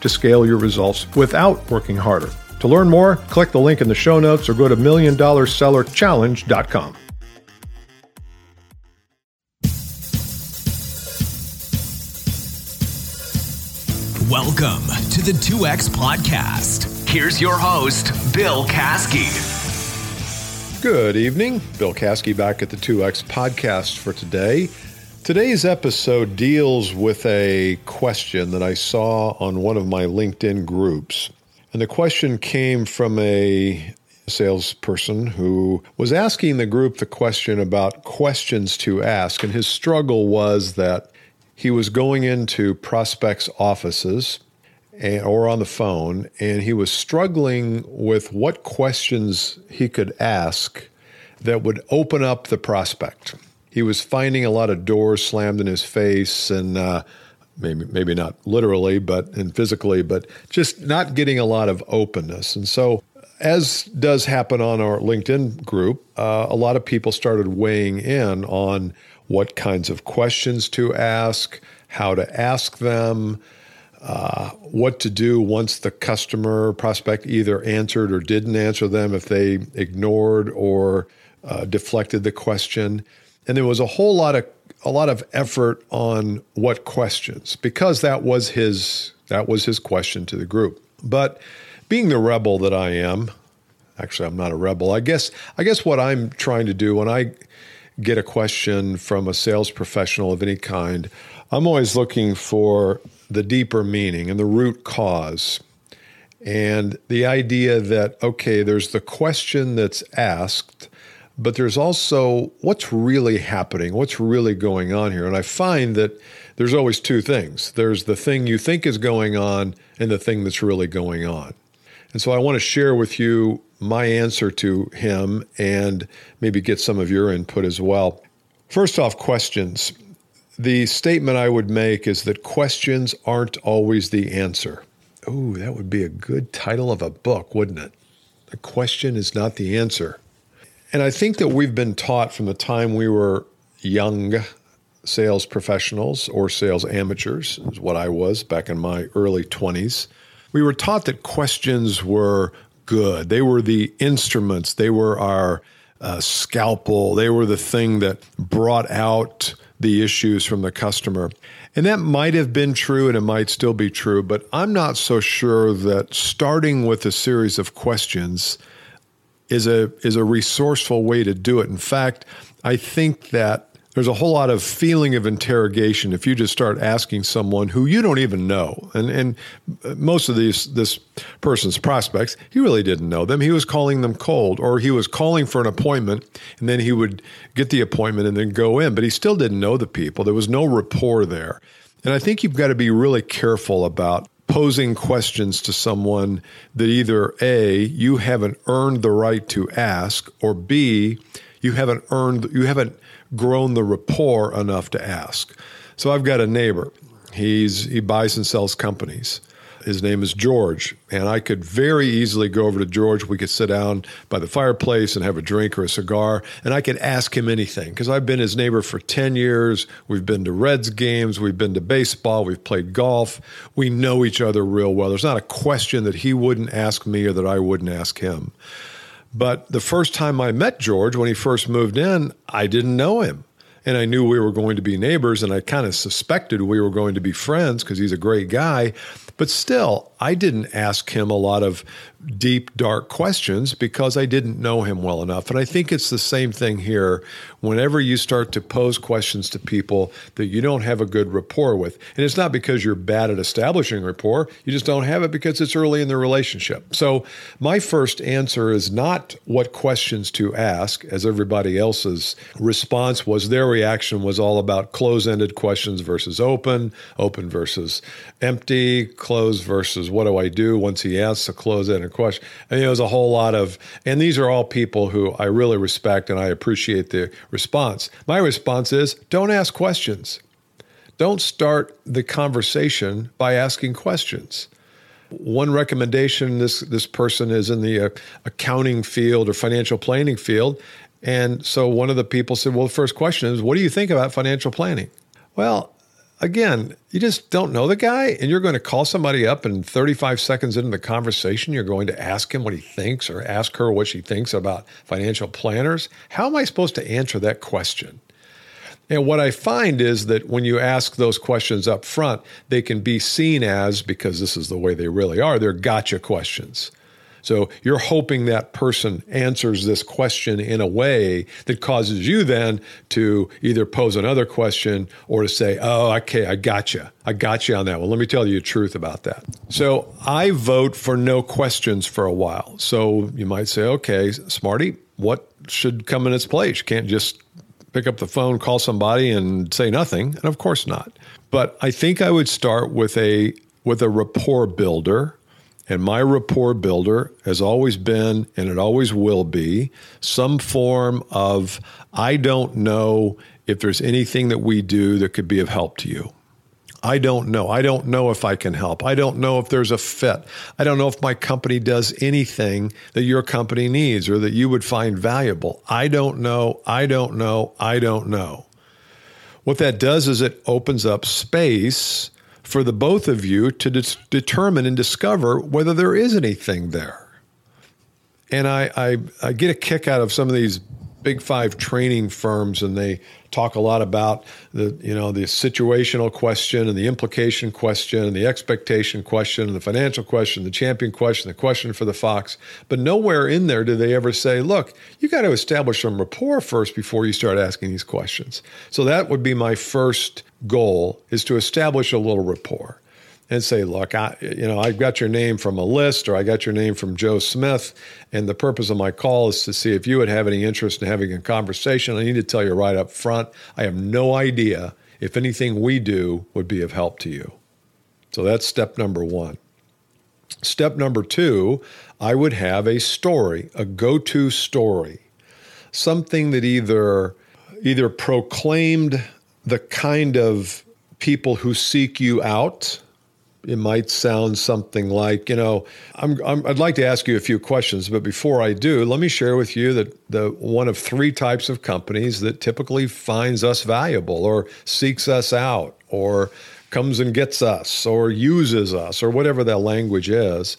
to scale your results without working harder. To learn more, click the link in the show notes or go to milliondollarsellerchallenge.com. Welcome to the 2X Podcast. Here's your host, Bill Caskey. Good evening. Bill Caskey back at the 2X Podcast for today. Today's episode deals with a question that I saw on one of my LinkedIn groups. And the question came from a salesperson who was asking the group the question about questions to ask. And his struggle was that he was going into prospects' offices and, or on the phone, and he was struggling with what questions he could ask that would open up the prospect he was finding a lot of doors slammed in his face and uh, maybe maybe not literally but and physically but just not getting a lot of openness. And so as does happen on our linkedin group uh, a lot of people started weighing in on what kinds of questions to ask how to ask them uh, what to do once the customer prospect either answered or didn't answer them if they ignored or uh, deflected the question and there was a whole lot of a lot of effort on what questions because that was his that was his question to the group. But being the rebel that I am, actually I'm not a rebel. I guess I guess what I'm trying to do when I get a question from a sales professional of any kind, I'm always looking for the deeper meaning and the root cause. And the idea that okay, there's the question that's asked but there's also what's really happening, what's really going on here. And I find that there's always two things there's the thing you think is going on, and the thing that's really going on. And so I want to share with you my answer to him and maybe get some of your input as well. First off, questions. The statement I would make is that questions aren't always the answer. Oh, that would be a good title of a book, wouldn't it? The question is not the answer. And I think that we've been taught from the time we were young sales professionals or sales amateurs, is what I was back in my early 20s. We were taught that questions were good. They were the instruments, they were our uh, scalpel, they were the thing that brought out the issues from the customer. And that might have been true and it might still be true, but I'm not so sure that starting with a series of questions is a is a resourceful way to do it. In fact, I think that there's a whole lot of feeling of interrogation if you just start asking someone who you don't even know. And and uh, most of these this person's prospects, he really didn't know them. He was calling them cold or he was calling for an appointment and then he would get the appointment and then go in, but he still didn't know the people. There was no rapport there. And I think you've got to be really careful about posing questions to someone that either A, you haven't earned the right to ask, or B, you haven't earned, you haven't grown the rapport enough to ask. So I've got a neighbor. He's he buys and sells companies. His name is George. And I could very easily go over to George. We could sit down by the fireplace and have a drink or a cigar, and I could ask him anything because I've been his neighbor for 10 years. We've been to Reds games, we've been to baseball, we've played golf. We know each other real well. There's not a question that he wouldn't ask me or that I wouldn't ask him. But the first time I met George, when he first moved in, I didn't know him and I knew we were going to be neighbors, and I kind of suspected we were going to be friends because he's a great guy. But still, I didn't ask him a lot of deep, dark questions because I didn't know him well enough. And I think it's the same thing here. Whenever you start to pose questions to people that you don't have a good rapport with, and it's not because you're bad at establishing rapport, you just don't have it because it's early in the relationship. So, my first answer is not what questions to ask, as everybody else's response was. Their reaction was all about close ended questions versus open, open versus empty close versus what do I do once he asks a close ended question. And you know, there's a whole lot of, and these are all people who I really respect and I appreciate the response. My response is don't ask questions. Don't start the conversation by asking questions. One recommendation this this person is in the uh, accounting field or financial planning field, and so one of the people said, "Well, the first question is, what do you think about financial planning?" Well, again, you just don't know the guy, and you're going to call somebody up, and 35 seconds into the conversation, you're going to ask him what he thinks or ask her what she thinks about financial planners. How am I supposed to answer that question? And what I find is that when you ask those questions up front, they can be seen as, because this is the way they really are, they're gotcha questions. So you're hoping that person answers this question in a way that causes you then to either pose another question or to say, oh, okay, I got you. I got you on that one. Let me tell you the truth about that. So I vote for no questions for a while. So you might say, okay, Smarty, what should come in its place? You can't just pick up the phone, call somebody, and say nothing. And of course not. But I think I would start with a with a rapport builder. And my rapport builder has always been, and it always will be, some form of I don't know if there's anything that we do that could be of help to you. I don't know. I don't know if I can help. I don't know if there's a fit. I don't know if my company does anything that your company needs or that you would find valuable. I don't know. I don't know. I don't know. What that does is it opens up space for the both of you to de- determine and discover whether there is anything there. And I, I, I get a kick out of some of these big five training firms and they talk a lot about the you know the situational question and the implication question and the expectation question and the financial question the champion question the question for the fox. But nowhere in there do they ever say look you got to establish some rapport first before you start asking these questions. So that would be my first goal is to establish a little rapport and say, look, I, you know, I've got your name from a list or I got your name from Joe Smith. And the purpose of my call is to see if you would have any interest in having a conversation. I need to tell you right up front, I have no idea if anything we do would be of help to you. So that's step number one. Step number two, I would have a story, a go to story, something that either either proclaimed the kind of people who seek you out it might sound something like, you know, I'm, i would like to ask you a few questions, but before I do, let me share with you that the one of three types of companies that typically finds us valuable or seeks us out or comes and gets us or uses us or whatever that language is.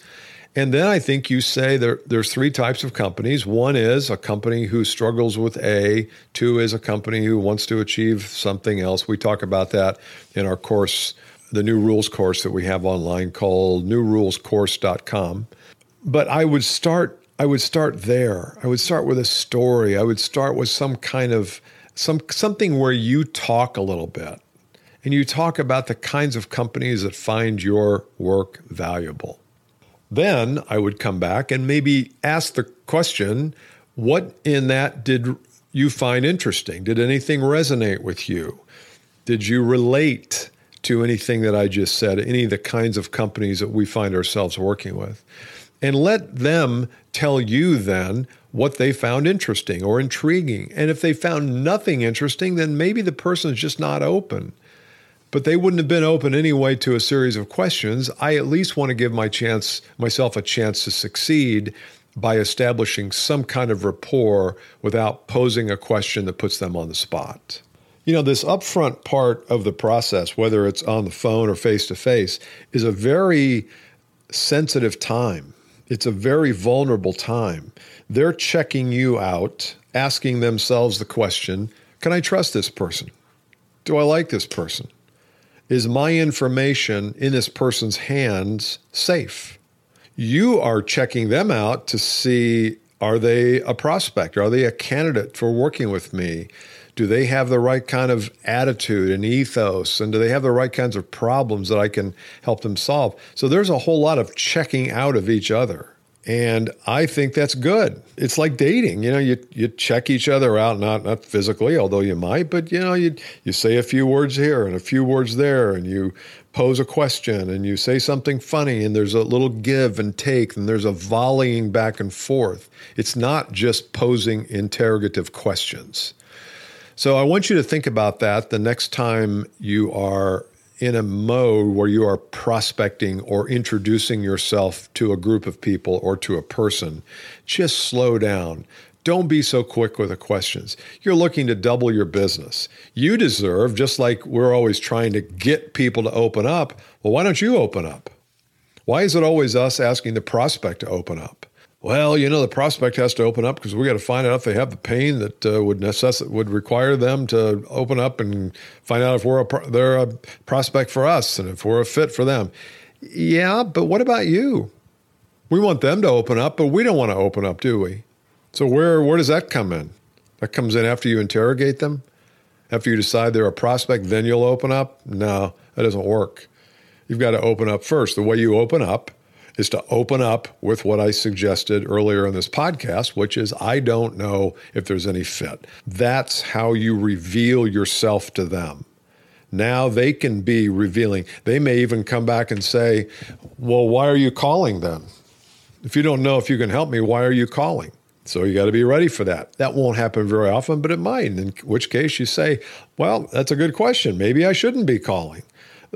And then I think you say there, there's three types of companies. One is a company who struggles with A. Two is a company who wants to achieve something else. We talk about that in our course the new rules course that we have online called newrulescourse.com. But I would start I would start there. I would start with a story. I would start with some kind of some something where you talk a little bit and you talk about the kinds of companies that find your work valuable. Then I would come back and maybe ask the question, what in that did you find interesting? Did anything resonate with you? Did you relate? To anything that I just said, any of the kinds of companies that we find ourselves working with. And let them tell you then what they found interesting or intriguing. And if they found nothing interesting, then maybe the person is just not open. But they wouldn't have been open anyway to a series of questions. I at least want to give my chance myself a chance to succeed by establishing some kind of rapport without posing a question that puts them on the spot. You know, this upfront part of the process, whether it's on the phone or face to face, is a very sensitive time. It's a very vulnerable time. They're checking you out, asking themselves the question Can I trust this person? Do I like this person? Is my information in this person's hands safe? You are checking them out to see are they a prospect? Are they a candidate for working with me? Do they have the right kind of attitude and ethos and do they have the right kinds of problems that I can help them solve? So there's a whole lot of checking out of each other. And I think that's good. It's like dating. You know, you, you check each other out, not not physically, although you might, but you know, you you say a few words here and a few words there, and you pose a question and you say something funny and there's a little give and take and there's a volleying back and forth. It's not just posing interrogative questions. So I want you to think about that the next time you are in a mode where you are prospecting or introducing yourself to a group of people or to a person. Just slow down. Don't be so quick with the questions. You're looking to double your business. You deserve, just like we're always trying to get people to open up, well, why don't you open up? Why is it always us asking the prospect to open up? Well, you know, the prospect has to open up because we got to find out if they have the pain that uh, would necess- would require them to open up and find out if we're a pro- they're a prospect for us and if we're a fit for them. Yeah, but what about you? We want them to open up, but we don't want to open up, do we? So where where does that come in? That comes in after you interrogate them? After you decide they're a prospect, then you'll open up? No, that doesn't work. You've got to open up first. The way you open up is to open up with what I suggested earlier in this podcast, which is I don't know if there's any fit. That's how you reveal yourself to them. Now they can be revealing. They may even come back and say, Well, why are you calling then? If you don't know if you can help me, why are you calling? So you got to be ready for that. That won't happen very often, but it might. In which case you say, well, that's a good question. Maybe I shouldn't be calling.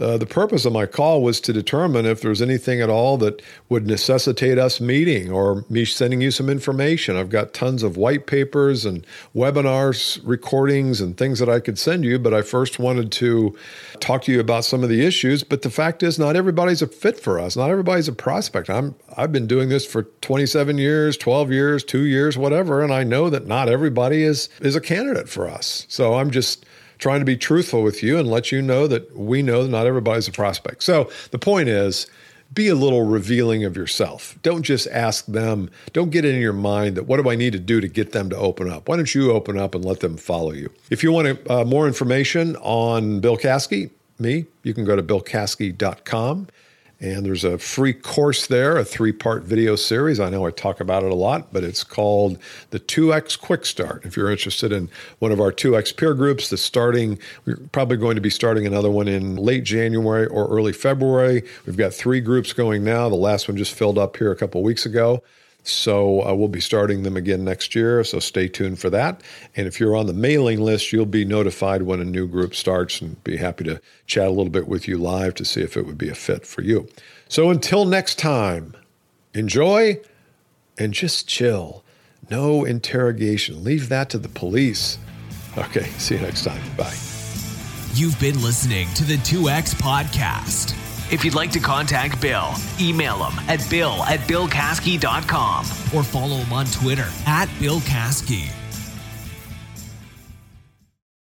Uh, the purpose of my call was to determine if there's anything at all that would necessitate us meeting or me sending you some information. I've got tons of white papers and webinars, recordings, and things that I could send you, but I first wanted to talk to you about some of the issues. But the fact is, not everybody's a fit for us. Not everybody's a prospect. I'm I've been doing this for 27 years, 12 years, two years, whatever, and I know that not everybody is is a candidate for us. So I'm just trying to be truthful with you and let you know that we know that not everybody's a prospect. So the point is, be a little revealing of yourself. Don't just ask them, don't get in your mind that what do I need to do to get them to open up? Why don't you open up and let them follow you? If you want uh, more information on Bill Caskey, me, you can go to billcaskey.com. And there's a free course there, a three part video series. I know I talk about it a lot, but it's called the 2X Quick Start. If you're interested in one of our 2X peer groups, the starting, we're probably going to be starting another one in late January or early February. We've got three groups going now. The last one just filled up here a couple weeks ago. So uh, we'll be starting them again next year. So stay tuned for that. And if you're on the mailing list, you'll be notified when a new group starts and be happy to chat a little bit with you live to see if it would be a fit for you. So until next time, enjoy and just chill. No interrogation. Leave that to the police. Okay, see you next time. Bye. You've been listening to the 2X Podcast. If you'd like to contact Bill, email him at bill at billcaskey.com or follow him on Twitter at Bill Caskey.